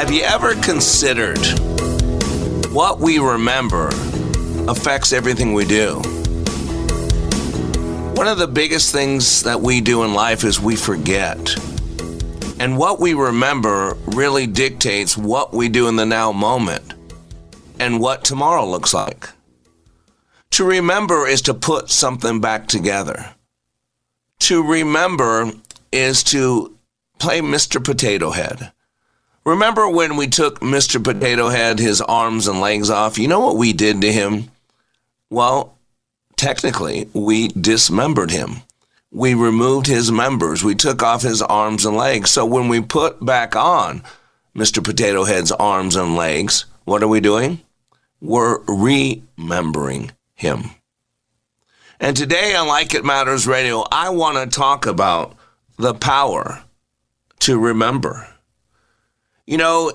Have you ever considered what we remember affects everything we do? One of the biggest things that we do in life is we forget. And what we remember really dictates what we do in the now moment and what tomorrow looks like. To remember is to put something back together. To remember is to play Mr. Potato Head. Remember when we took Mr. Potato Head his arms and legs off? You know what we did to him? Well, technically, we dismembered him. We removed his members. We took off his arms and legs. So when we put back on Mr. Potato Head's arms and legs, what are we doing? We're remembering him. And today on Like It Matters Radio, I want to talk about the power to remember. You know,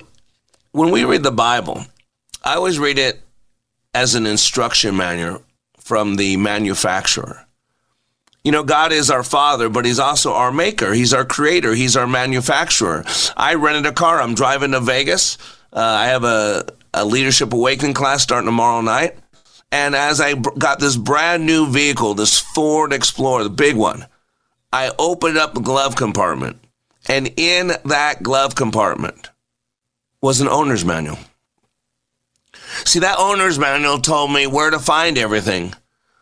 when we read the Bible, I always read it as an instruction manual from the manufacturer. You know, God is our father, but he's also our maker. He's our creator. He's our manufacturer. I rented a car. I'm driving to Vegas. Uh, I have a, a leadership awakening class starting tomorrow night. And as I got this brand new vehicle, this Ford Explorer, the big one, I opened up the glove compartment. And in that glove compartment was an owner's manual. See, that owner's manual told me where to find everything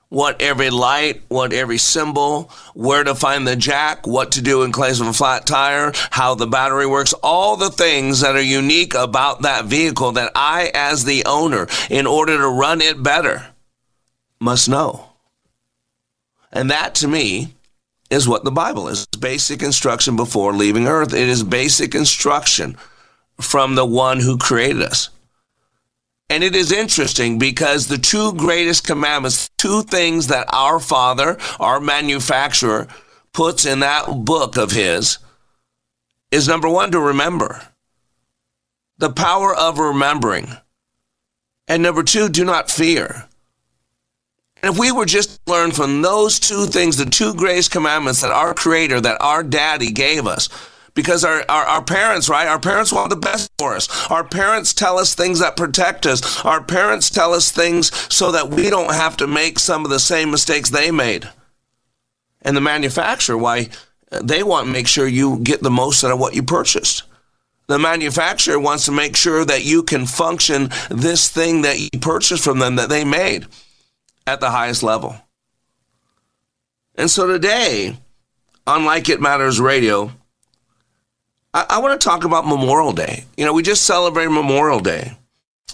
what every light, what every symbol, where to find the jack, what to do in case of a flat tire, how the battery works, all the things that are unique about that vehicle that I, as the owner, in order to run it better, must know. And that to me is what the Bible is basic instruction before leaving earth. It is basic instruction from the one who created us. And it is interesting because the two greatest commandments, two things that our Father, our manufacturer, puts in that book of his, is number one, to remember. The power of remembering. And number two, do not fear. And if we were just to learn from those two things, the two greatest commandments that our Creator, that our Daddy gave us, because our, our, our parents, right? Our parents want the best for us. Our parents tell us things that protect us. Our parents tell us things so that we don't have to make some of the same mistakes they made. And the manufacturer, why, they want to make sure you get the most out of what you purchased. The manufacturer wants to make sure that you can function this thing that you purchased from them that they made at the highest level. And so today, on Like It Matters Radio, I, I want to talk about Memorial Day. You know, we just celebrated Memorial Day.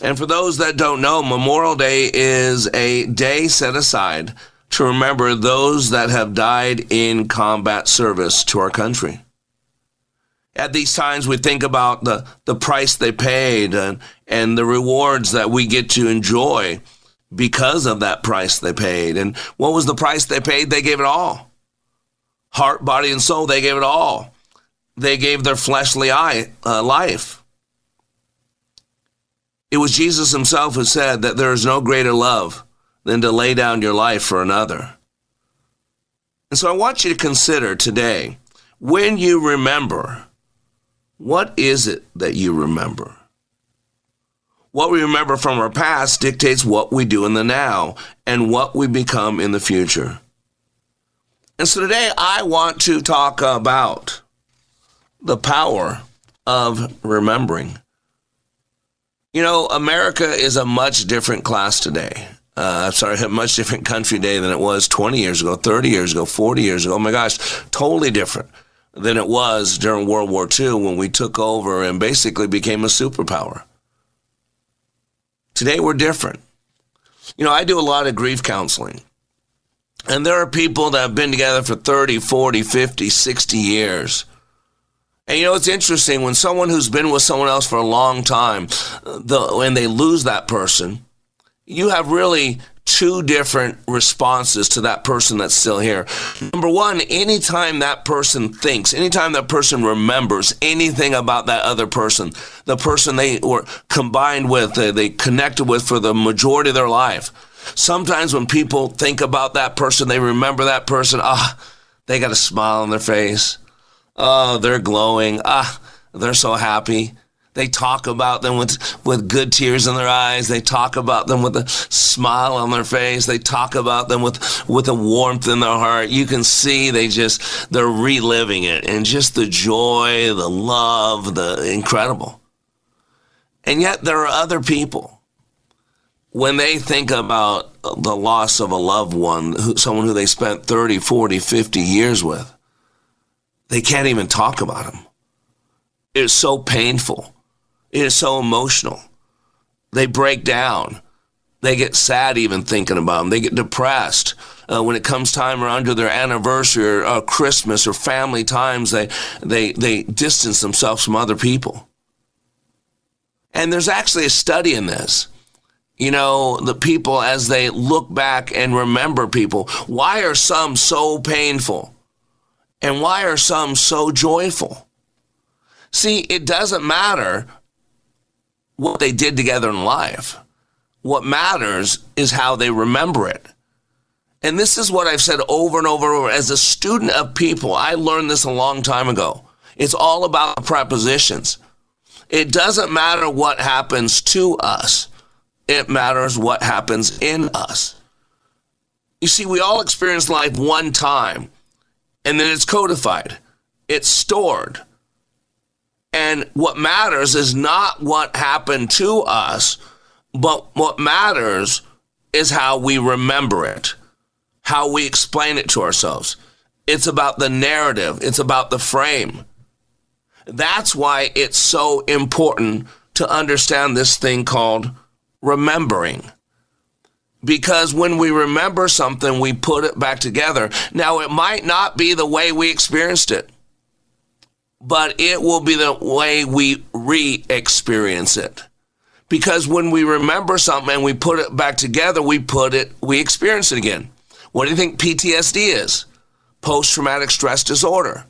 And for those that don't know, Memorial Day is a day set aside to remember those that have died in combat service to our country. At these times, we think about the, the price they paid and, and the rewards that we get to enjoy because of that price they paid. And what was the price they paid? They gave it all heart, body, and soul. They gave it all they gave their fleshly eye, uh, life. It was Jesus himself who said that there is no greater love than to lay down your life for another. And so I want you to consider today when you remember, what is it that you remember? What we remember from our past dictates what we do in the now and what we become in the future. And so today I want to talk about the power of remembering. You know, America is a much different class today. Uh, sorry, a much different country today than it was 20 years ago, 30 years ago, 40 years ago. Oh my gosh, totally different than it was during World War II when we took over and basically became a superpower. Today we're different. You know, I do a lot of grief counseling. And there are people that have been together for 30, 40, 50, 60 years And you know, it's interesting when someone who's been with someone else for a long time, the, when they lose that person, you have really two different responses to that person that's still here. Number one, anytime that person thinks, anytime that person remembers anything about that other person, the person they were combined with, they, they connected with for the majority of their life. Sometimes when people think about that person, they remember that person, ah, they got a smile on their face. Oh, they're glowing. Ah, they're so happy. They talk about them with, with good tears in their eyes. They talk about them with a smile on their face. They talk about them with, with a warmth in their heart. You can see they just, they're reliving it and just the joy, the love, the incredible. And yet there are other people when they think about the loss of a loved one, someone who they spent 30, 40, 50 years with, they can't even talk about them. It's so painful. It is so emotional. They break down. They get sad even thinking about them. They get depressed. Uh, when it comes time around to their anniversary or uh, Christmas or family times, they, they, they distance themselves from other people. And there's actually a study in this. You know, the people as they look back and remember people, why are some so painful? And why are some so joyful? See, it doesn't matter what they did together in life. What matters is how they remember it. And this is what I've said over and over and over. As a student of people, I learned this a long time ago. It's all about prepositions. It doesn't matter what happens to us, it matters what happens in us. You see, we all experience life one time and then it's codified, it's stored. And what matters is not what happened to us, but what matters is how we remember it, how we explain it to ourselves. It's about the narrative, it's about the frame. That's why it's so important to understand this thing called remembering because when we remember something, we put it back together. Now, it might not be the way we experienced it, but it will be the way we re experience it. Because when we remember something and we put it back together, we put it, we experience it again. What do you think PTSD is? Post traumatic stress disorder.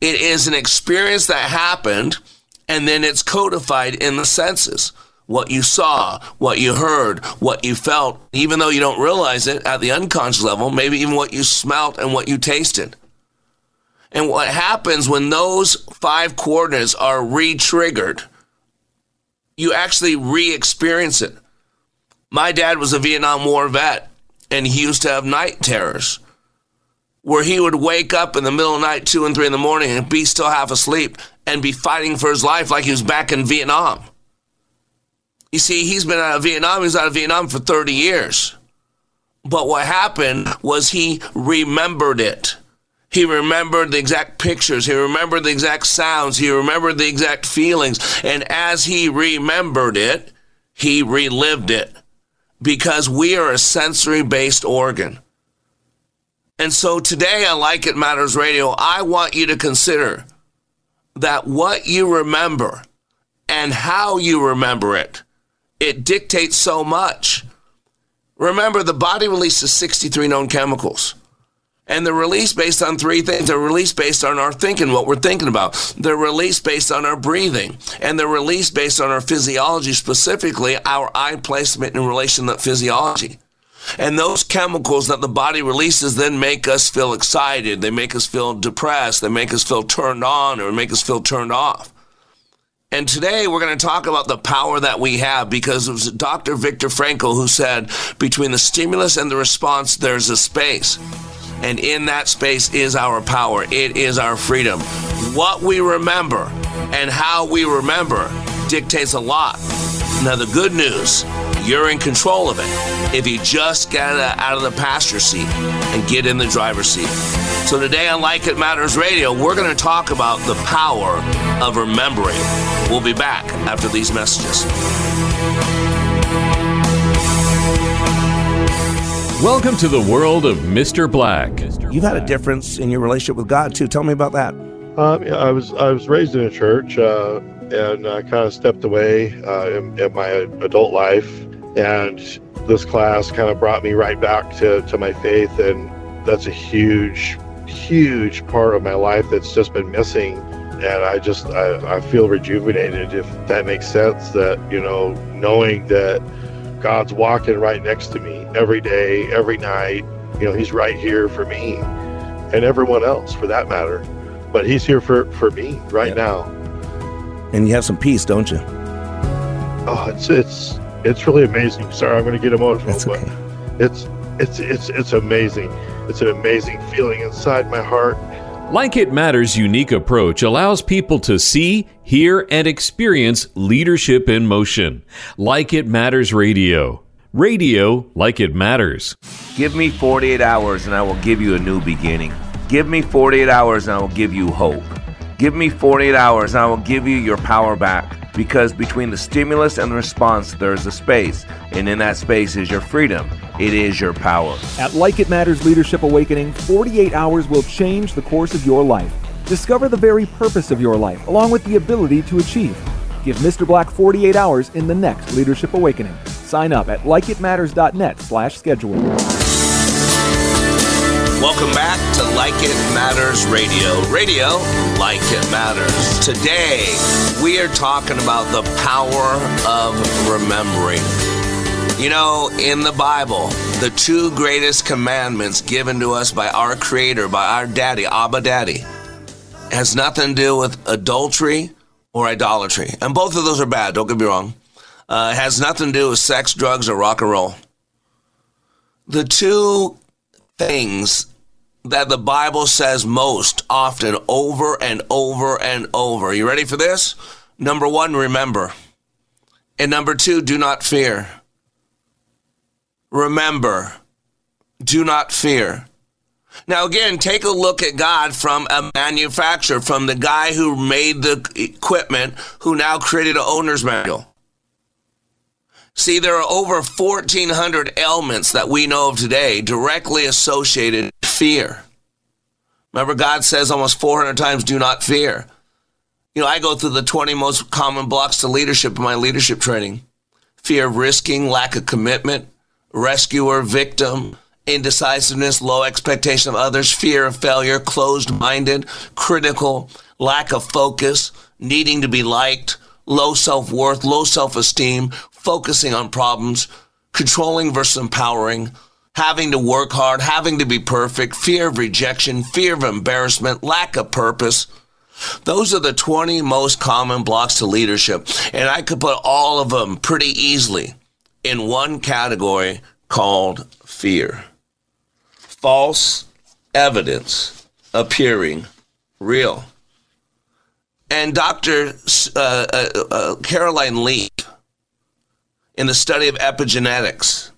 It is an experience that happened and then it's codified in the senses what you saw, what you heard, what you felt, even though you don't realize it at the unconscious level, maybe even what you smelt and what you tasted. And what happens when those five coordinates are re triggered, you actually re experience it. My dad was a Vietnam War vet, and he used to have night terrors where he would wake up in the middle of the night, two and three in the morning, and be still half asleep and be fighting for his life like he was back in Vietnam. You see, he's been out of Vietnam. He was out of Vietnam for 30 years. But what happened was he remembered it. He remembered the exact pictures. He remembered the exact sounds. He remembered the exact feelings. And as he remembered it, he relived it. Because we are a sensory based organ. And so today on Like It Matters Radio, I want you to consider that what you remember and how you remember it it dictates so much. Remember, the body releases 63 known chemicals. And they're released based on three things. They're released based on our thinking, what we're thinking about. They're released based on our breathing. And they're released based on our physiology, specifically our eye placement in relation to physiology. And those chemicals that the body releases then make us feel excited. They make us feel depressed. They make us feel turned on or make us feel turned off. And today we're going to talk about the power that we have because it was Dr. Viktor Frankl who said between the stimulus and the response, there's a space. And in that space is our power, it is our freedom. What we remember and how we remember dictates a lot. Now, the good news, you're in control of it if you just get out of the passenger seat and get in the driver's seat. So, today on Like It Matters Radio, we're going to talk about the power of remembering. We'll be back after these messages. Welcome to the world of Mr. Black. You've had a difference in your relationship with God, too. Tell me about that. Um, I was I was raised in a church uh, and I kind of stepped away uh, in, in, my adult life, and this class kind of brought me right back to, to my faith, and that's a huge, huge part of my life that's just been missing. And I just I, I feel rejuvenated, if that makes sense. That you know, knowing that God's walking right next to me every day, every night. You know, He's right here for me and everyone else for that matter. But He's here for, for me right yep. now. And you have some peace, don't you? Oh, it's it's it's really amazing. Sorry, I'm going to get emotional, That's okay. but it's it's it's it's amazing. It's an amazing feeling inside my heart. Like It Matters' unique approach allows people to see, hear, and experience leadership in motion. Like It Matters Radio. Radio like it matters. Give me 48 hours and I will give you a new beginning. Give me 48 hours and I will give you hope. Give me 48 hours and I will give you your power back because between the stimulus and the response, there is a space, and in that space is your freedom. It is your power. At Like It Matters Leadership Awakening, 48 hours will change the course of your life. Discover the very purpose of your life, along with the ability to achieve. Give Mr. Black 48 hours in the next Leadership Awakening. Sign up at likeitmatters.net slash schedule. Welcome back to Like It Matters Radio. Radio, like it matters. Today, we are talking about the power of remembering. You know, in the Bible, the two greatest commandments given to us by our Creator, by our Daddy, Abba Daddy, has nothing to do with adultery or idolatry. And both of those are bad, don't get me wrong. Uh, it has nothing to do with sex, drugs, or rock and roll. The two things that the Bible says most often over and over and over. You ready for this? Number one, remember. And number two, do not fear. Remember, do not fear. Now, again, take a look at God from a manufacturer, from the guy who made the equipment, who now created an owner's manual. See, there are over 1,400 ailments that we know of today directly associated with fear. Remember, God says almost 400 times, do not fear. You know, I go through the 20 most common blocks to leadership in my leadership training fear of risking, lack of commitment, rescuer, victim, indecisiveness, low expectation of others, fear of failure, closed minded, critical, lack of focus, needing to be liked, low self worth, low self esteem, focusing on problems, controlling versus empowering, having to work hard, having to be perfect, fear of rejection, fear of embarrassment, lack of purpose. Those are the 20 most common blocks to leadership. And I could put all of them pretty easily in one category called fear. False evidence appearing real. And Dr. Uh, uh, uh, Caroline Leaf in the study of epigenetics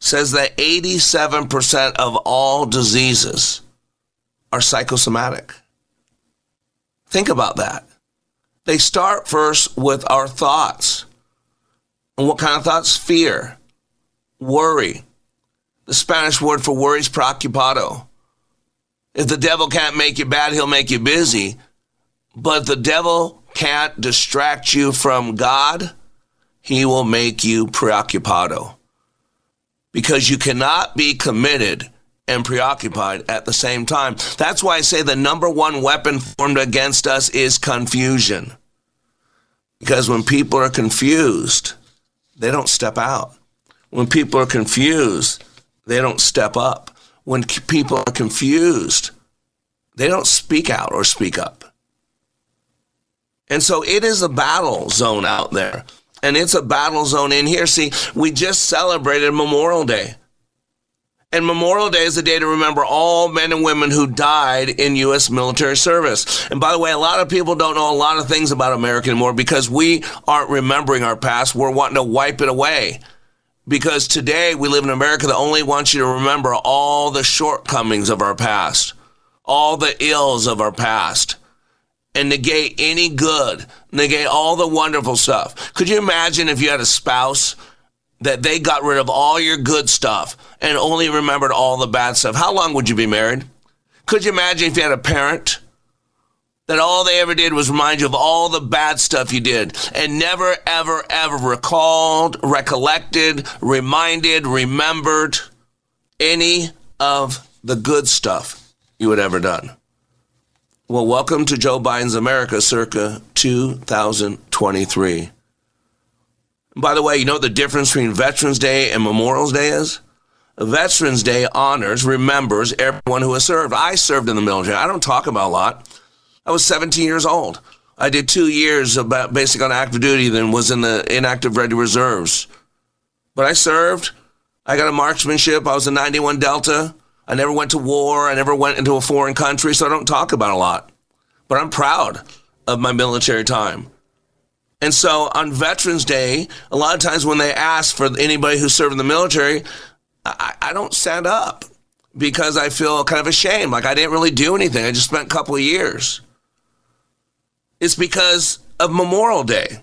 says that 87% of all diseases are psychosomatic. Think about that. They start first with our thoughts. And what kind of thoughts? Fear, worry. The Spanish word for worry is preocupado. If the devil can't make you bad, he'll make you busy. But the devil can't distract you from God he will make you preoccupado. Because you cannot be committed and preoccupied at the same time. That's why I say the number one weapon formed against us is confusion. Because when people are confused, they don't step out. When people are confused, they don't step up. When people are confused, they don't speak out or speak up. And so it is a battle zone out there and it's a battle zone in here. See, we just celebrated Memorial Day. And Memorial Day is a day to remember all men and women who died in U.S. military service. And by the way, a lot of people don't know a lot of things about America anymore because we aren't remembering our past. We're wanting to wipe it away. Because today we live in America that only wants you to remember all the shortcomings of our past, all the ills of our past and negate any good, negate all the wonderful stuff. Could you imagine if you had a spouse that they got rid of all your good stuff and only remembered all the bad stuff? How long would you be married? Could you imagine if you had a parent that all they ever did was remind you of all the bad stuff you did and never, ever, ever recalled, recollected, reminded, remembered any of the good stuff you had ever done. Well, welcome to Joe Biden's America circa 2023. By the way, you know the difference between Veterans Day and Memorial Day is? Veterans Day honors, remembers everyone who has served. I served in the military. I don't talk about a lot. I was 17 years old. I did two years about basic on active duty, then was in the inactive ready reserves. But I served. I got a marksmanship. I was a 91 Delta. I never went to war. I never went into a foreign country, so I don't talk about a lot. But I'm proud of my military time. And so on Veterans Day, a lot of times when they ask for anybody who served in the military, I, I don't stand up because I feel kind of ashamed. Like I didn't really do anything. I just spent a couple of years. It's because of Memorial Day.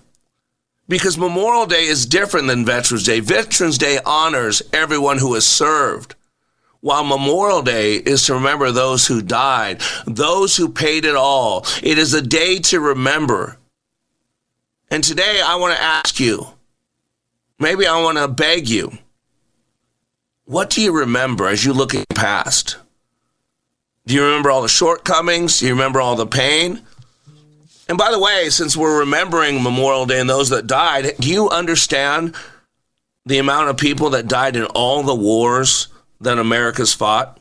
Because Memorial Day is different than Veterans Day. Veterans Day honors everyone who has served, while Memorial Day is to remember those who died, those who paid it all. It is a day to remember. And today I want to ask you, maybe I want to beg you, what do you remember as you look at the past? Do you remember all the shortcomings? Do you remember all the pain? And by the way, since we're remembering Memorial Day and those that died, do you understand the amount of people that died in all the wars that America's fought?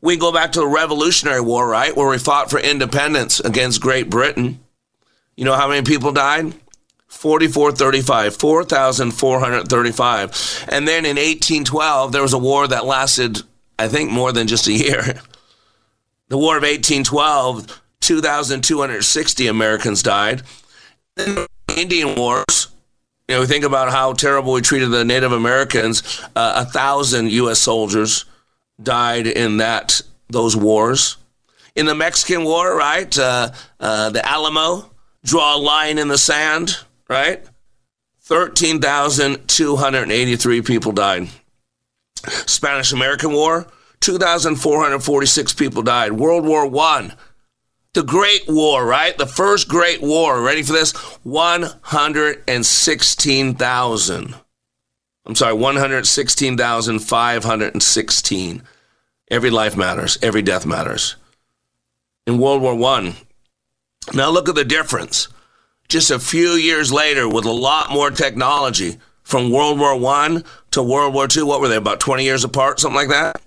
We go back to the Revolutionary War, right, where we fought for independence against Great Britain. You know how many people died? 4435, 4,435. And then in 1812, there was a war that lasted, I think, more than just a year. The War of 1812 2,260 Americans died. In Indian Wars, you know, we think about how terrible we treated the Native Americans. Uh, a thousand U.S. soldiers died in that those wars. In the Mexican War, right? Uh, uh, the Alamo, draw a line in the sand, right? 13,283 people died. Spanish American War, 2,446 people died. World War One, the Great War, right? The first Great War. Ready for this? 116,000. I'm sorry, 116,516. Every life matters. Every death matters. In World War One. Now look at the difference. Just a few years later, with a lot more technology, from World War One to World War Two, what were they? About 20 years apart, something like that.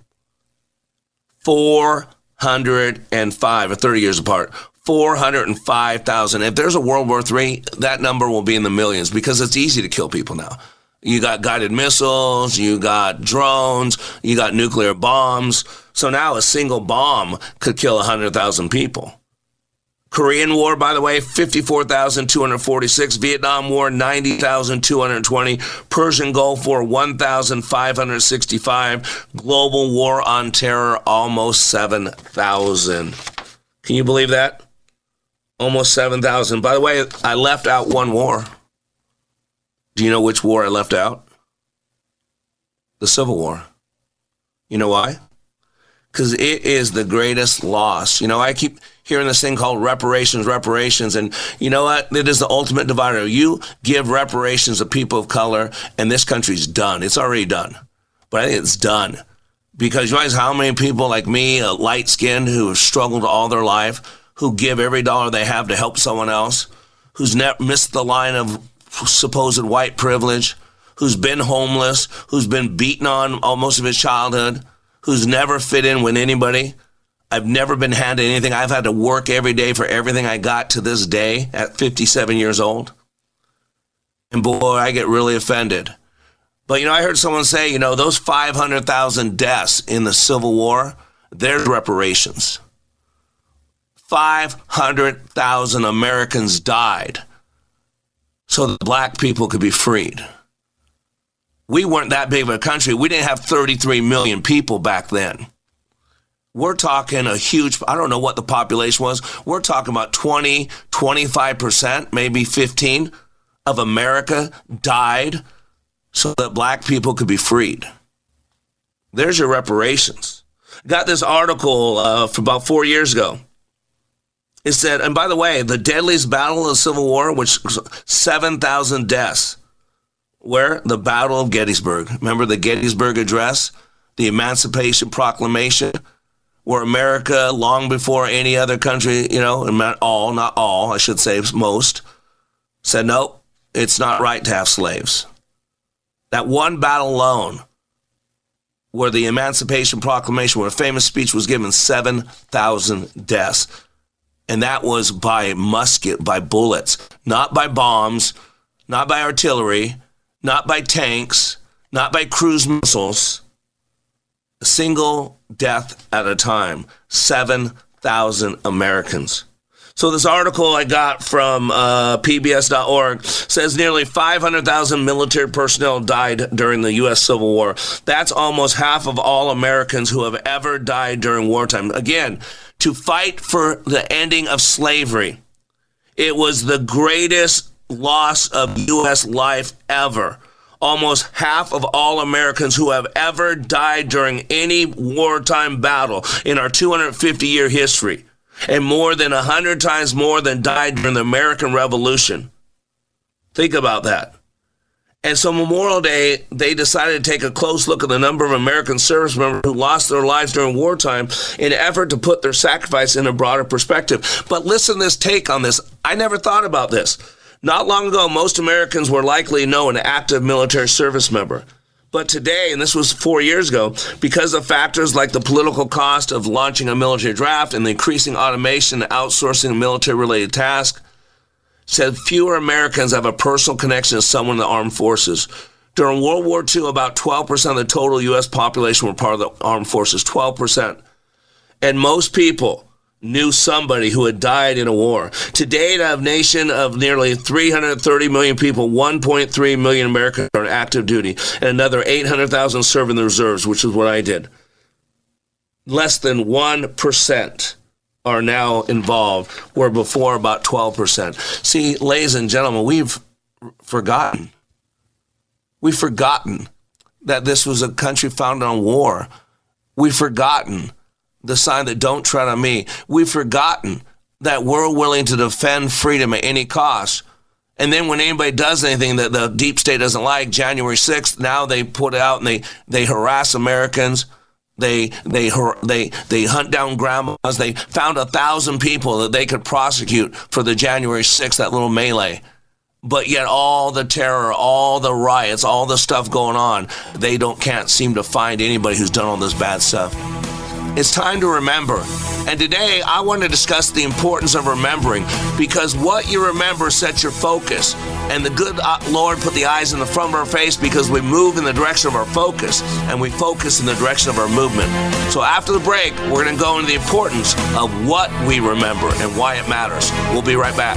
Four hundred and five or 30 years apart. 405,000. If there's a World War III, that number will be in the millions because it's easy to kill people now. You got guided missiles, you got drones, you got nuclear bombs. So now a single bomb could kill 100,000 people. Korean War, by the way, 54,246. Vietnam War, 90,220. Persian Gulf War, 1,565. Global War on Terror, almost 7,000. Can you believe that? Almost 7,000. By the way, I left out one war. Do you know which war I left out? The Civil War. You know why? Because it is the greatest loss. You know, I keep hearing this thing called reparations, reparations. And you know what? It is the ultimate divider. You give reparations to people of color, and this country's done. It's already done. But I think it's done. Because you realize how many people like me, uh, light skinned, who have struggled all their life, who give every dollar they have to help someone else, who's never missed the line of supposed white privilege, who's been homeless, who's been beaten on most of his childhood, who's never fit in with anybody I've never been handed anything. I've had to work every day for everything I got to this day at 57 years old. And boy, I get really offended. But you know, I heard someone say, you know, those 500,000 deaths in the Civil War, there's reparations. 500,000 Americans died so that black people could be freed. We weren't that big of a country. We didn't have 33 million people back then. We're talking a huge, I don't know what the population was. We're talking about 20, 25%, maybe 15 of America died so that black people could be freed. There's your reparations. Got this article uh, from about four years ago. It said, and by the way, the deadliest battle of the Civil War, which 7,000 deaths. Where? The Battle of Gettysburg. Remember the Gettysburg Address? The Emancipation Proclamation? Where America, long before any other country, you know, all, not all, I should say most, said, no, it's not right to have slaves. That one battle alone, where the Emancipation Proclamation, where a famous speech was given, 7,000 deaths and that was by musket, by bullets, not by bombs, not by artillery, not by tanks, not by cruise missiles. A single death at a time, 7,000 Americans. So, this article I got from uh, PBS.org says nearly 500,000 military personnel died during the U.S. Civil War. That's almost half of all Americans who have ever died during wartime. Again, to fight for the ending of slavery. It was the greatest loss of U.S. life ever. Almost half of all Americans who have ever died during any wartime battle in our 250 year history, and more than 100 times more than died during the American Revolution. Think about that. And so Memorial Day, they decided to take a close look at the number of American service members who lost their lives during wartime in an effort to put their sacrifice in a broader perspective. But listen to this take on this. I never thought about this. Not long ago, most Americans were likely to know an active military service member. But today, and this was four years ago, because of factors like the political cost of launching a military draft and the increasing automation and outsourcing military related tasks, said fewer Americans have a personal connection to someone in the armed forces. During World War II, about 12% of the total U.S. population were part of the armed forces, 12%. And most people knew somebody who had died in a war. Today, a nation of nearly 330 million people, 1.3 million Americans are on active duty, and another 800,000 serve in the reserves, which is what I did. Less than 1% are now involved, where before about 12%. See, ladies and gentlemen, we've forgotten. We've forgotten that this was a country founded on war. We've forgotten the sign that don't tread on me. We've forgotten that we're willing to defend freedom at any cost. And then when anybody does anything that the deep state doesn't like, January 6th, now they put it out and they, they harass Americans they they they they hunt down grandmas. They found a thousand people that they could prosecute for the January 6th, that little melee. But yet all the terror, all the riots, all the stuff going on, they don't can't seem to find anybody who's done all this bad stuff. It's time to remember. And today I want to discuss the importance of remembering because what you remember sets your focus. And the good uh, Lord put the eyes in the front of our face because we move in the direction of our focus and we focus in the direction of our movement. So after the break, we're going to go into the importance of what we remember and why it matters. We'll be right back.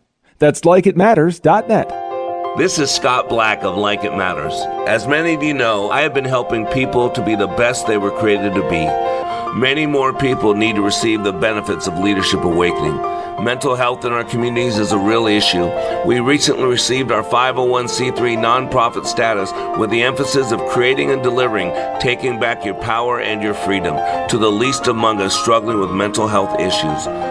That's likeitmatters.net. This is Scott Black of Like It Matters. As many of you know, I have been helping people to be the best they were created to be. Many more people need to receive the benefits of Leadership Awakening. Mental health in our communities is a real issue. We recently received our 501c3 nonprofit status with the emphasis of creating and delivering, taking back your power and your freedom to the least among us struggling with mental health issues.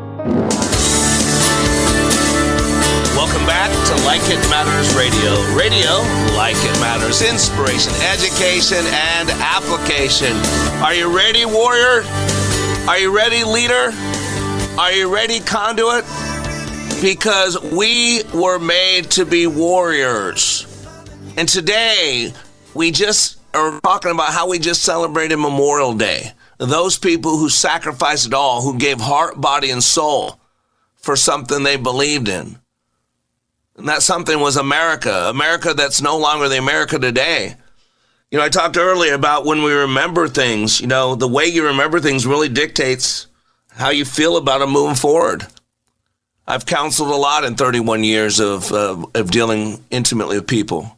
Welcome back to Like It Matters Radio. Radio, like it matters. Inspiration, education, and application. Are you ready, warrior? Are you ready, leader? Are you ready, conduit? Because we were made to be warriors. And today, we just are talking about how we just celebrated Memorial Day. Those people who sacrificed it all, who gave heart, body, and soul for something they believed in. And that something was America, America that's no longer the America today. You know, I talked earlier about when we remember things, you know, the way you remember things really dictates how you feel about them moving forward. I've counseled a lot in 31 years of, uh, of dealing intimately with people.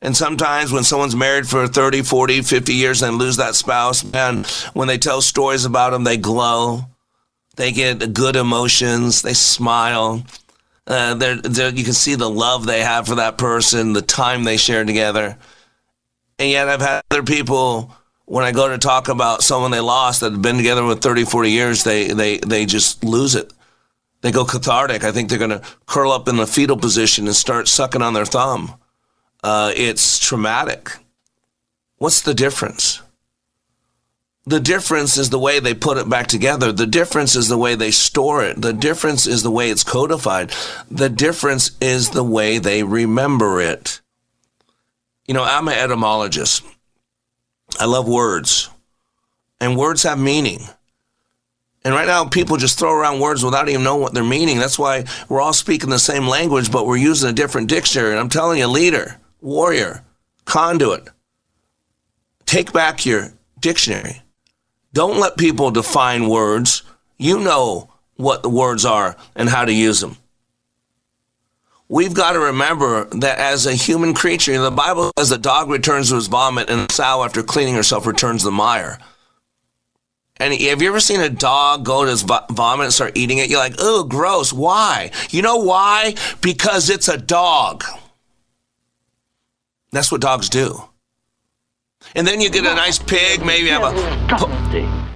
And sometimes when someone's married for 30, 40, 50 years and lose that spouse, man, when they tell stories about them, they glow. They get good emotions. They smile. Uh, they're, they're, you can see the love they have for that person, the time they share together. And yet, I've had other people when I go to talk about someone they lost that have been together with 30, 40 years, they, they, they just lose it. They go cathartic. I think they're going to curl up in the fetal position and start sucking on their thumb. Uh, it's traumatic. What's the difference? The difference is the way they put it back together. The difference is the way they store it. The difference is the way it's codified. The difference is the way they remember it. You know, I'm an etymologist. I love words, and words have meaning. And right now, people just throw around words without even knowing what they're meaning. That's why we're all speaking the same language, but we're using a different dictionary. And I'm telling you, leader, warrior, conduit, take back your dictionary. Don't let people define words. You know what the words are and how to use them. We've got to remember that as a human creature, the Bible says the dog returns to his vomit and the sow, after cleaning herself, returns the mire. And have you ever seen a dog go to his vomit and start eating it? You're like, oh, gross. Why? You know why? Because it's a dog. That's what dogs do. And then you get a nice pig, maybe have a.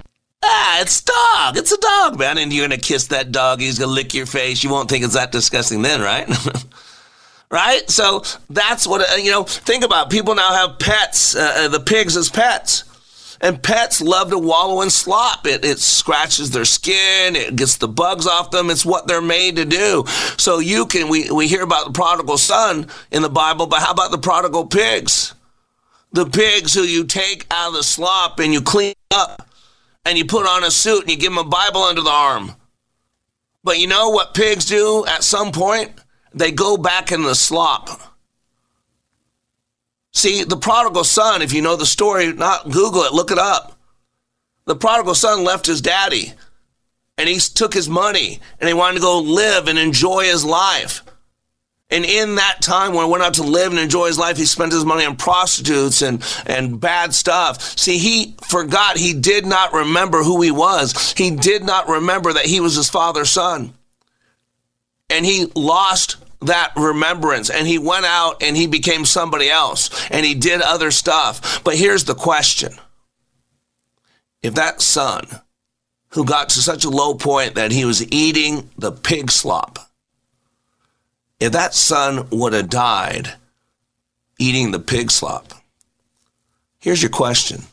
Ah, it's dog. It's a dog, man. And you're gonna kiss that dog. He's gonna lick your face. You won't think it's that disgusting then, right? right? So that's what uh, you know. Think about. It. People now have pets. Uh, uh, the pigs as pets. And pets love to wallow in slop. It, it scratches their skin. It gets the bugs off them. It's what they're made to do. So you can, we, we hear about the prodigal son in the Bible, but how about the prodigal pigs? The pigs who you take out of the slop and you clean up and you put on a suit and you give them a Bible under the arm. But you know what pigs do at some point? They go back in the slop. See, the prodigal son, if you know the story, not Google it, look it up. The prodigal son left his daddy and he took his money and he wanted to go live and enjoy his life. And in that time when he went out to live and enjoy his life, he spent his money on prostitutes and, and bad stuff. See, he forgot he did not remember who he was. He did not remember that he was his father's son. And he lost that remembrance and he went out and he became somebody else and he did other stuff. But here's the question. If that son who got to such a low point that he was eating the pig slop, if that son would have died eating the pig slop, here's your question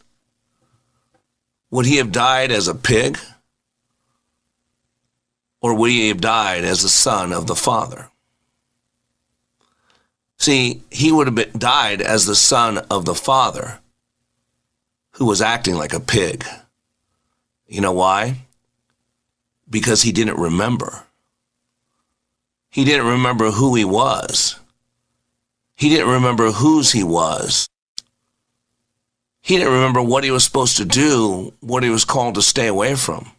Would he have died as a pig? Or would he have died as the son of the father? See, he would have been, died as the son of the father who was acting like a pig. You know why? Because he didn't remember. He didn't remember who he was. He didn't remember whose he was. He didn't remember what he was supposed to do, what he was called to stay away from.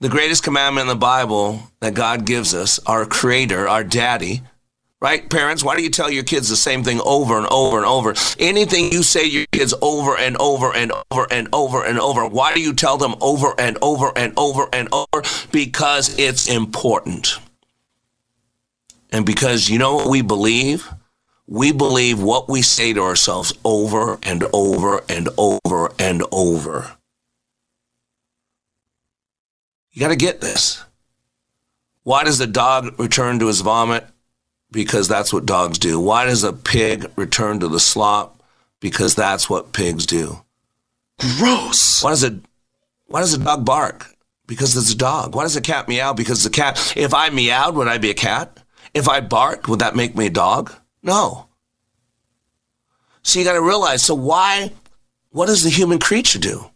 The greatest commandment in the Bible that God gives us, our creator, our daddy, right? Parents, why do you tell your kids the same thing over and over and over? Anything you say your kids over and over and over and over and over, why do you tell them over and over and over and over? Because it's important. And because you know what we believe? We believe what we say to ourselves over and over and over and over. You got to get this. Why does the dog return to his vomit? Because that's what dogs do. Why does a pig return to the slop? Because that's what pigs do. Gross. Why does a why does a dog bark? Because it's a dog. Why does a cat meow? Because it's a cat. If I meowed, would I be a cat? If I barked, would that make me a dog? No. So you got to realize. So why? What does the human creature do?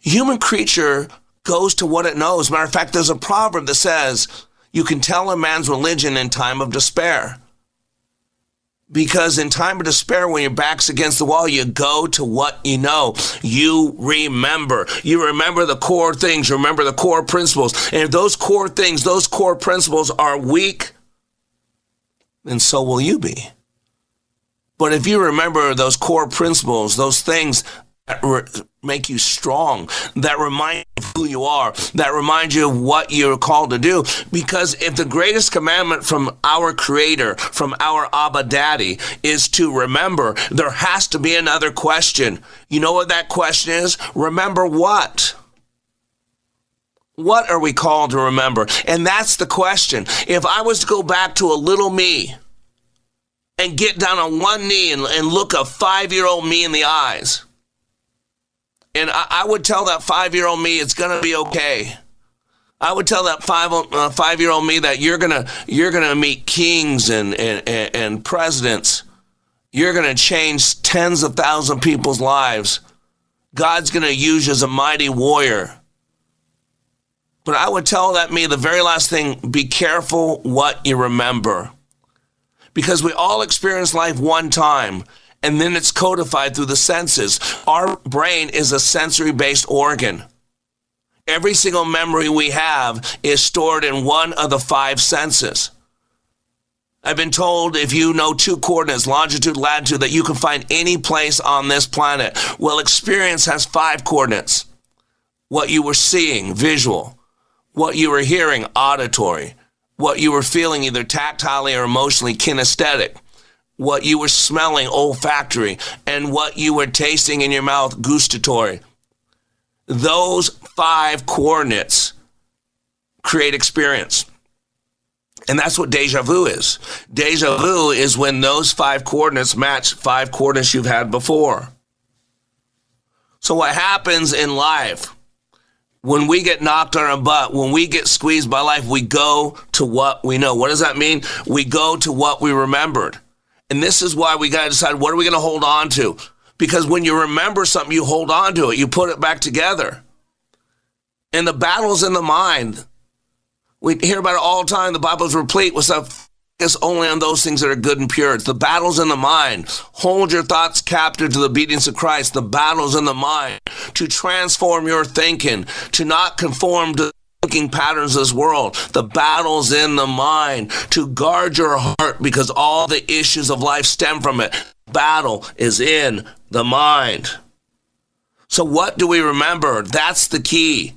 Human creature goes to what it knows. Matter of fact, there's a proverb that says, you can tell a man's religion in time of despair. Because in time of despair, when your back's against the wall, you go to what you know. You remember. You remember the core things. You remember the core principles. And if those core things, those core principles are weak, then so will you be. But if you remember those core principles, those things that make you strong, that remind you of who you are, that remind you of what you're called to do. Because if the greatest commandment from our Creator, from our Abba Daddy, is to remember, there has to be another question. You know what that question is? Remember what? What are we called to remember? And that's the question. If I was to go back to a little me and get down on one knee and, and look a five year old me in the eyes, and I, I would tell that five year old me it's going to be okay. I would tell that five uh, five year old me that you're gonna you're gonna meet kings and and, and, and presidents. You're gonna change tens of thousands of people's lives. God's gonna use you as a mighty warrior. But I would tell that me the very last thing: be careful what you remember, because we all experience life one time and then it's codified through the senses. Our brain is a sensory based organ. Every single memory we have is stored in one of the five senses. I've been told if you know two coordinates, longitude, latitude, that you can find any place on this planet. Well, experience has five coordinates. What you were seeing, visual. What you were hearing, auditory. What you were feeling, either tactilely or emotionally, kinesthetic what you were smelling olfactory and what you were tasting in your mouth gustatory. Those five coordinates create experience. And that's what deja vu is. Deja vu is when those five coordinates match five coordinates you've had before. So, what happens in life when we get knocked on our butt, when we get squeezed by life, we go to what we know. What does that mean? We go to what we remembered. And this is why we got to decide what are we going to hold on to? Because when you remember something, you hold on to it, you put it back together. And the battle's in the mind. We hear about it all the time. The Bible's replete with stuff focus only on those things that are good and pure. It's the battle's in the mind. Hold your thoughts captive to the obedience of Christ. The battle's in the mind to transform your thinking, to not conform to patterns of this world. The battle's in the mind to guard your heart because all the issues of life stem from it. Battle is in the mind. So, what do we remember? That's the key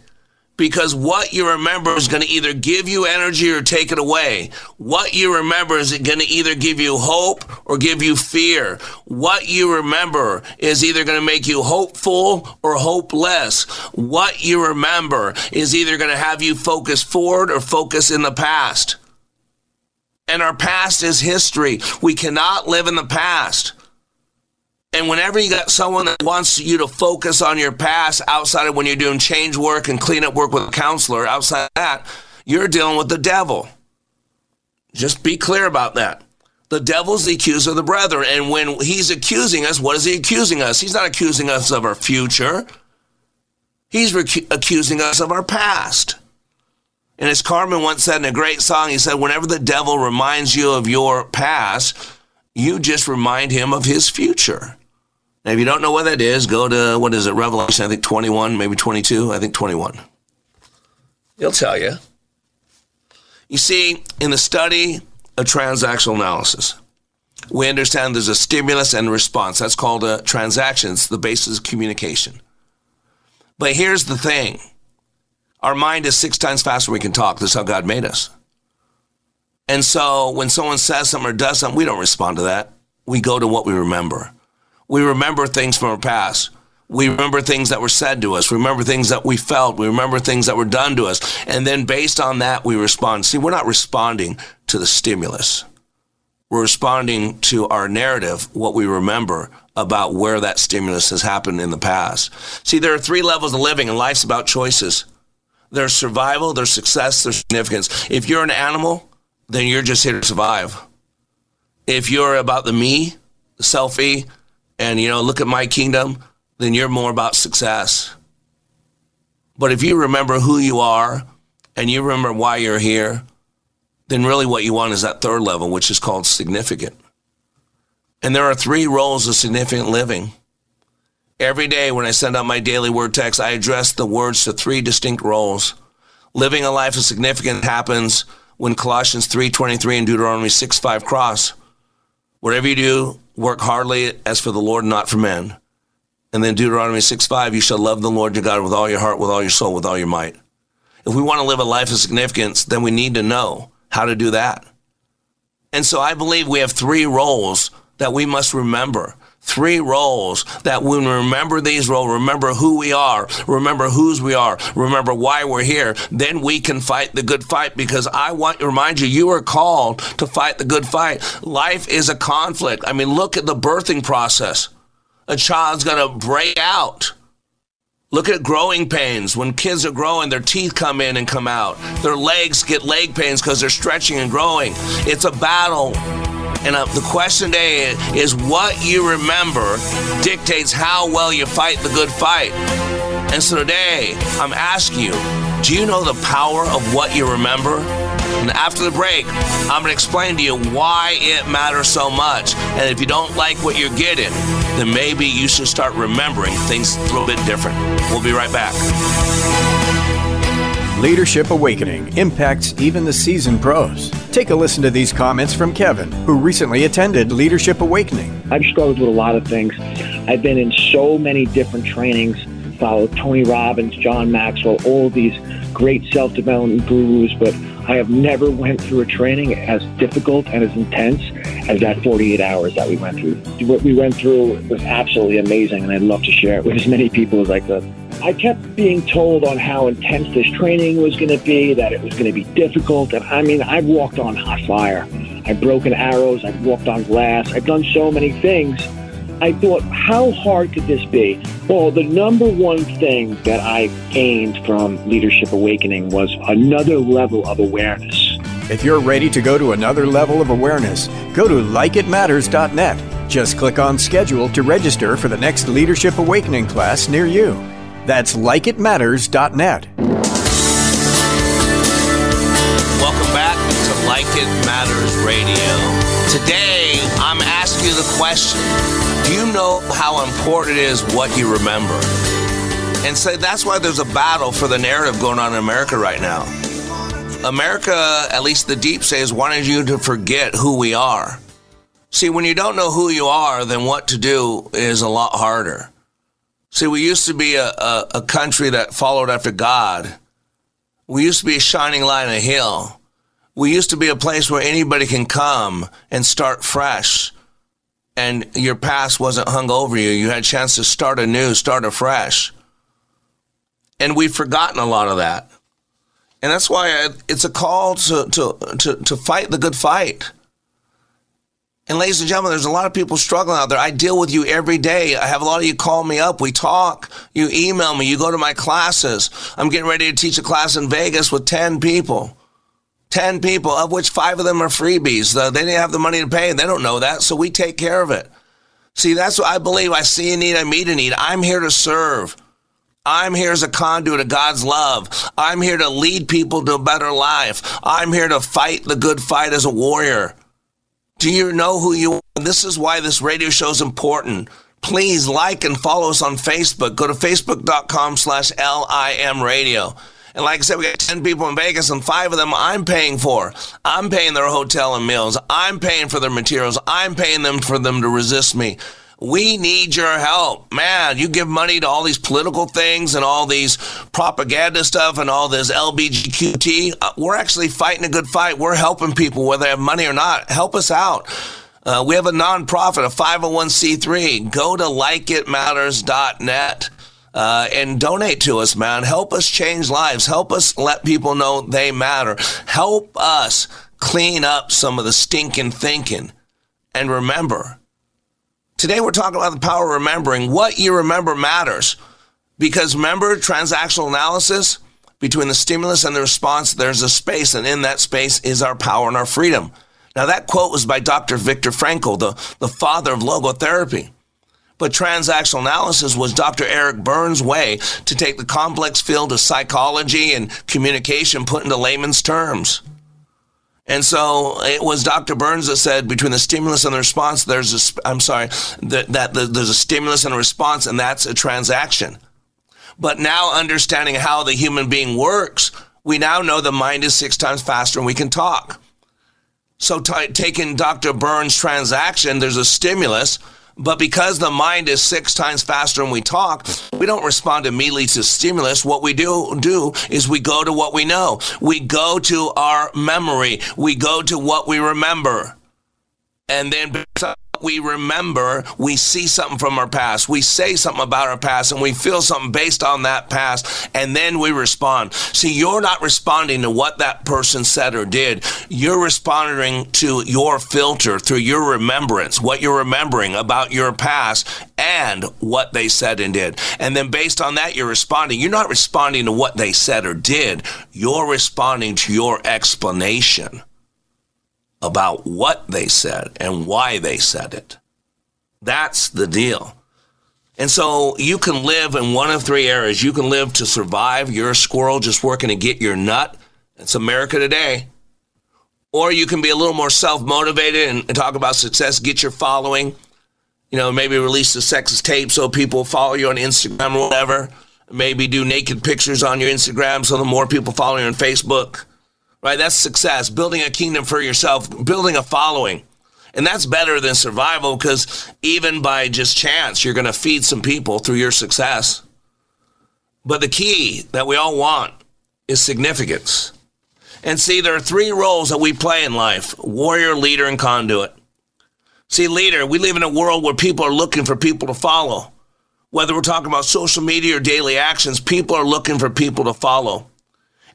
because what you remember is going to either give you energy or take it away. What you remember is going to either give you hope or give you fear. What you remember is either going to make you hopeful or hopeless. What you remember is either going to have you focus forward or focus in the past. And our past is history. We cannot live in the past. And whenever you got someone that wants you to focus on your past outside of when you're doing change work and cleanup work with a counselor, outside of that, you're dealing with the devil. Just be clear about that. The devil's the accuser of the brethren. And when he's accusing us, what is he accusing us? He's not accusing us of our future. He's accusing us of our past. And as Carman once said in a great song, he said, whenever the devil reminds you of your past, you just remind him of his future. Now, if you don't know what that is, go to, what is it, Revelation, I think 21, maybe 22, I think 21. He'll tell you. You see, in the study of transactional analysis, we understand there's a stimulus and response. That's called uh, a transaction. It's the basis of communication. But here's the thing our mind is six times faster than we can talk. That's how God made us. And so when someone says something or does something, we don't respond to that. We go to what we remember. We remember things from our past. We remember things that were said to us. We remember things that we felt. We remember things that were done to us. And then based on that, we respond. See, we're not responding to the stimulus. We're responding to our narrative, what we remember about where that stimulus has happened in the past. See, there are three levels of living, and life's about choices. There's survival, there's success, there's significance. If you're an animal, then you're just here to survive. If you're about the me, the selfie, and you know, look at my kingdom, then you're more about success. But if you remember who you are and you remember why you're here, then really what you want is that third level, which is called significant. And there are three roles of significant living. Every day when I send out my daily word text, I address the words to three distinct roles. Living a life of significance happens when Colossians 3:23 and Deuteronomy 6:5 cross. Whatever you do, work hardly as for the Lord, not for men. And then Deuteronomy 6 5, you shall love the Lord your God with all your heart, with all your soul, with all your might. If we want to live a life of significance, then we need to know how to do that. And so I believe we have three roles that we must remember. Three roles that when we remember these roles, remember who we are, remember whose we are, remember why we're here, then we can fight the good fight because I want to remind you, you are called to fight the good fight. Life is a conflict. I mean, look at the birthing process. A child's going to break out. Look at growing pains. When kids are growing, their teeth come in and come out. Their legs get leg pains because they're stretching and growing. It's a battle. And uh, the question today is what you remember dictates how well you fight the good fight. And so today, I'm asking you do you know the power of what you remember? And after the break, I'm going to explain to you why it matters so much. And if you don't like what you're getting, then maybe you should start remembering things a little bit different. We'll be right back. Leadership Awakening impacts even the seasoned pros. Take a listen to these comments from Kevin, who recently attended Leadership Awakening. I've struggled with a lot of things. I've been in so many different trainings, followed Tony Robbins, John Maxwell, all these great self-development gurus, but I have never went through a training as difficult and as intense as that 48 hours that we went through. What we went through was absolutely amazing, and I'd love to share it with as many people as I could. I kept being told on how intense this training was going to be, that it was going to be difficult. And I mean, I've walked on hot fire. I've broken arrows. I've walked on glass. I've done so many things. I thought, how hard could this be? Well, the number one thing that I gained from Leadership Awakening was another level of awareness. If you're ready to go to another level of awareness, go to likeitmatters.net. Just click on schedule to register for the next Leadership Awakening class near you. That's likeitmatters.net. Welcome back to Like It Matters Radio. Today, I'm asking you the question Do you know how important it is what you remember? And say so that's why there's a battle for the narrative going on in America right now. America, at least the deep say, is wanting you to forget who we are. See, when you don't know who you are, then what to do is a lot harder. See, we used to be a, a, a, country that followed after God. We used to be a shining light on a hill. We used to be a place where anybody can come and start fresh. And your past wasn't hung over you. You had a chance to start anew, start afresh. And we've forgotten a lot of that. And that's why it's a call to, to, to, to fight the good fight. And ladies and gentlemen, there's a lot of people struggling out there. I deal with you every day. I have a lot of you call me up. We talk. You email me. You go to my classes. I'm getting ready to teach a class in Vegas with 10 people. 10 people, of which five of them are freebies. Uh, they didn't have the money to pay and they don't know that. So we take care of it. See, that's what I believe. I see a need. I meet a need. I'm here to serve. I'm here as a conduit of God's love. I'm here to lead people to a better life. I'm here to fight the good fight as a warrior. Do you know who you are? This is why this radio show is important. Please like and follow us on Facebook. Go to facebook.com slash LIM radio. And like I said, we got 10 people in Vegas, and five of them I'm paying for. I'm paying their hotel and meals. I'm paying for their materials. I'm paying them for them to resist me. We need your help. Man, you give money to all these political things and all these propaganda stuff and all this LBGQT. Uh, we're actually fighting a good fight. We're helping people, whether they have money or not. Help us out. Uh, we have a nonprofit, a 501c3. Go to likeitmatters.net. Uh, and donate to us, man. Help us change lives. Help us let people know they matter. Help us clean up some of the stinking thinking. And remember, Today we're talking about the power of remembering. What you remember matters. Because remember transactional analysis between the stimulus and the response, there's a space, and in that space is our power and our freedom. Now that quote was by Dr. Viktor Frankl, the, the father of logotherapy. But transactional analysis was Dr. Eric Burns' way to take the complex field of psychology and communication put into layman's terms. And so it was Dr. Burns that said between the stimulus and the response, there's a, I'm sorry, that, that there's a stimulus and a response, and that's a transaction. But now understanding how the human being works, we now know the mind is six times faster and we can talk. So t- taking Dr. Burns' transaction, there's a stimulus, but because the mind is six times faster when we talk, we don't respond immediately to stimulus. What we do do is we go to what we know. We go to our memory. We go to what we remember. And then we remember, we see something from our past, we say something about our past, and we feel something based on that past, and then we respond. See, you're not responding to what that person said or did. You're responding to your filter through your remembrance, what you're remembering about your past and what they said and did. And then based on that, you're responding. You're not responding to what they said or did, you're responding to your explanation about what they said and why they said it. That's the deal. And so you can live in one of three areas. You can live to survive. You're a squirrel just working to get your nut. It's America today. Or you can be a little more self motivated and, and, talk about success, get your following. You know, maybe release a sexist tape so people follow you on Instagram or whatever. Maybe do naked pictures on your Instagram so the more people follow you on Facebook right? That's success, building a kingdom for yourself, building a following. And that's better than survival because even by just chance, you're going to feed some people through your success. But the key that we all want is significance. And see, there are three roles that we play in life warrior, leader, and conduit. See, leader, we live in a world where people are looking for people to follow. Whether we're talking about social media or daily actions, people are looking for people to follow.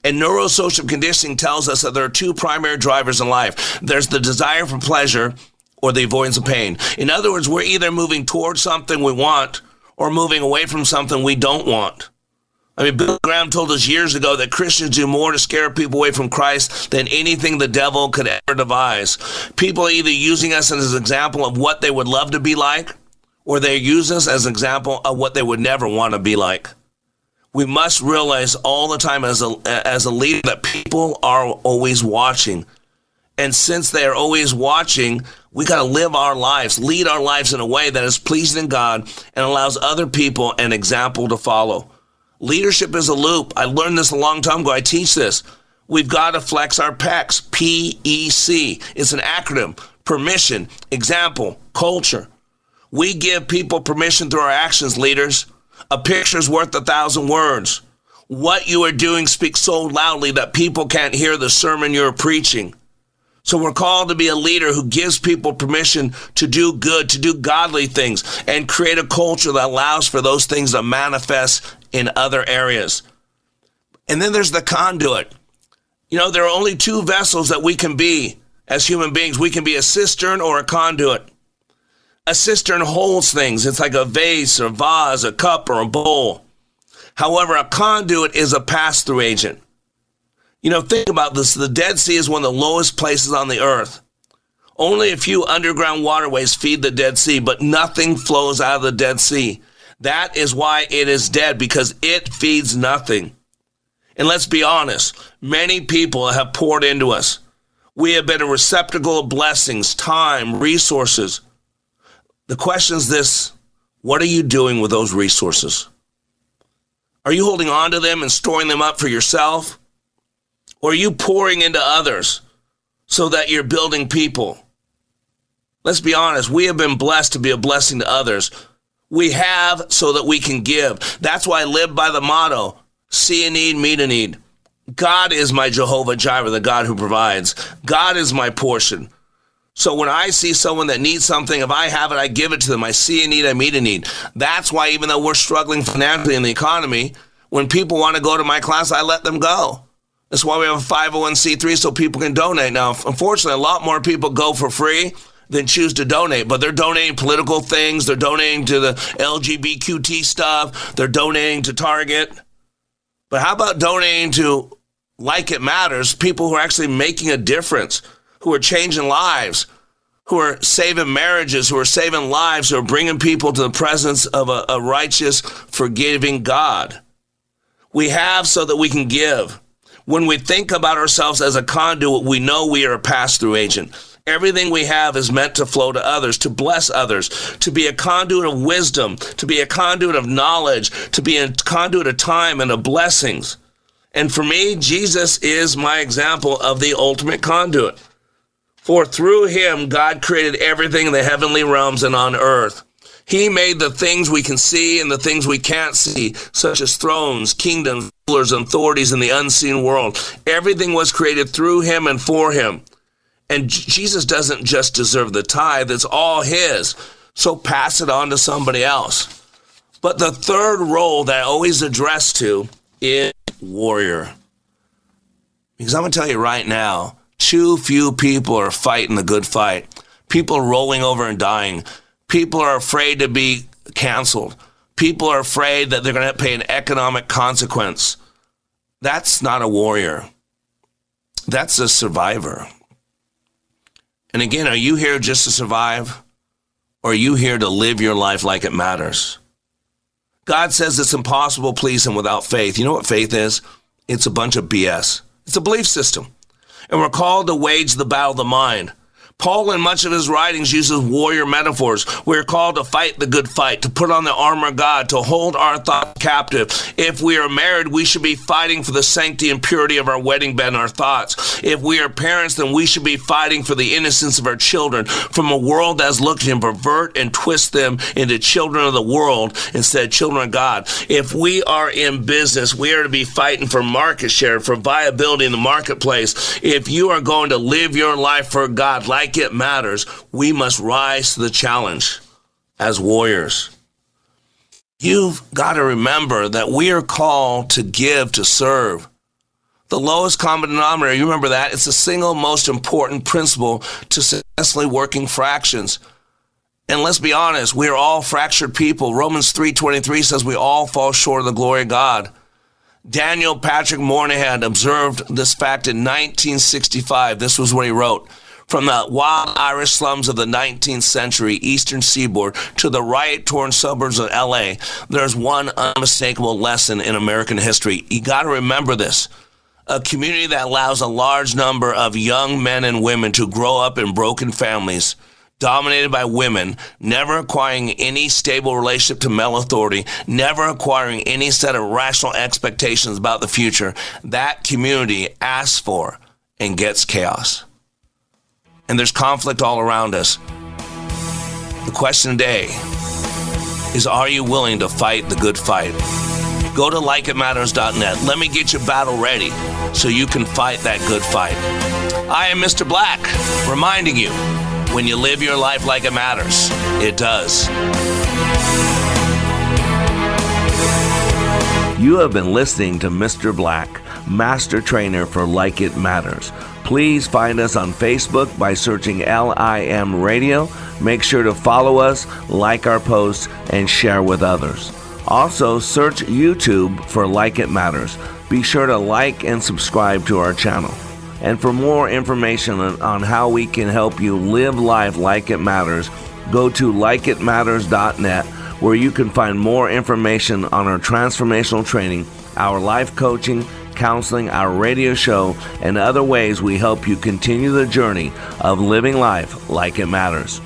And neuro-associative conditioning tells us that there are two primary drivers in life there's the desire for pleasure or the avoidance of pain. In other words, we're either moving towards something we want or moving away from something we don't want. I mean, Bill Graham told us years ago that Christians do more to scare people away from Christ than anything the devil could ever devise. People are either using us as an example of what they would love to be like, or they use us as an example of what they would never want to be like we must realize all the time as a as a leader that people are always watching. And since they are always watching, we got to live our lives, lead our lives in a way that is pleasing to God and allows other people an example to follow. Leadership is a loop. I learned this a long time ago. I teach this. We've got to flex our pecs. P E C. It's an acronym. Permission, example, culture. We give people permission through our actions, leaders. A picture's worth a thousand words. What you are doing speaks so loudly that people can't hear the sermon you're preaching. So we're called to be a leader who gives people permission to do good, to do godly things, and create a culture that allows for those things to manifest in other areas. And then there's the conduit. You know, there are only two vessels that we can be as human beings. We can be a cistern or a conduit. A cistern holds things. It's like a vase or vase, a cup or a bowl. However, a conduit is a pass through agent. You know, think about this. The Dead Sea is one of the lowest places on the earth. Only a few underground waterways feed the Dead Sea, but nothing flows out of the Dead Sea. That is why it is dead, because it feeds nothing. And let's be honest, many people have poured into us. We have been a receptacle of blessings, time, resources. The question is this what are you doing with those resources? Are you holding on to them and storing them up for yourself? Or are you pouring into others so that you're building people? Let's be honest, we have been blessed to be a blessing to others. We have so that we can give. That's why I live by the motto see a need, meet a need. God is my Jehovah Jireh, the God who provides. God is my portion. So when I see someone that needs something, if I have it, I give it to them. I see a need, I meet a need. That's why even though we're struggling financially in the economy, when people want to go to my class, I let them go. That's why we have a 501c3 so people can donate. Now, unfortunately, a lot more people go for free than choose to donate, but they're donating political things, they're donating to the LGBTQT stuff, they're donating to Target. But how about donating to Like It Matters, people who are actually making a difference, who are changing lives, who are saving marriages, who are saving lives, who are bringing people to the presence of a, a righteous, forgiving God? We have so that we can give. When we think about ourselves as a conduit, we know we are a pass through agent. Everything we have is meant to flow to others, to bless others, to be a conduit of wisdom, to be a conduit of knowledge, to be a conduit of time and of blessings. And for me, Jesus is my example of the ultimate conduit. For through him, God created everything in the heavenly realms and on earth. He made the things we can see and the things we can't see, such as thrones, kingdoms, rulers, and authorities in the unseen world. Everything was created through him and for him. And Jesus doesn't just deserve the tithe, it's all his. So pass it on to somebody else. But the third role that I always address to is warrior. Because I'm going to tell you right now, too few people are fighting the good fight. People are rolling over and dying. People are afraid to be canceled. People are afraid that they're going to pay an economic consequence. That's not a warrior. That's a survivor. And again, are you here just to survive? Or are you here to live your life like it matters? God says it's impossible to please Him without faith. You know what faith is? It's a bunch of BS. It's a belief system. And we're called to wage the battle of the mind. Paul, in much of his writings, uses warrior metaphors. We're called to fight the good fight, to put on the armor of God, to hold our thoughts captive. If we are married, we should be fighting for the sanctity and purity of our wedding bed and our thoughts. If we are parents, then we should be fighting for the innocence of our children from a world that's looking to pervert and twist them into children of the world instead of children of God. If we are in business, we are to be fighting for market share, for viability in the marketplace. If you are going to live your life for God, like like it matters, we must rise to the challenge as warriors. You've got to remember that we are called to give, to serve. The lowest common denominator, you remember that? It's the single most important principle to successfully working fractions. And let's be honest, we are all fractured people. Romans 3:23 says we all fall short of the glory of God. Daniel Patrick Moynihan observed this fact in 1965. This was what he wrote. From the wild Irish slums of the 19th century eastern seaboard to the riot torn suburbs of LA, there's one unmistakable lesson in American history. You got to remember this. A community that allows a large number of young men and women to grow up in broken families, dominated by women, never acquiring any stable relationship to male authority, never acquiring any set of rational expectations about the future, that community asks for and gets chaos and there's conflict all around us. The question today is Are you willing to fight the good fight? Go to likeitmatters.net. Let me get your battle ready so you can fight that good fight. I am Mr. Black, reminding you when you live your life like it matters, it does. You have been listening to Mr. Black, Master Trainer for Like It Matters. Please find us on Facebook by searching LIM Radio. Make sure to follow us, like our posts, and share with others. Also, search YouTube for Like It Matters. Be sure to like and subscribe to our channel. And for more information on how we can help you live life like it matters, go to likeitmatters.net where you can find more information on our transformational training, our life coaching, counseling, our radio show, and other ways we help you continue the journey of living life like it matters.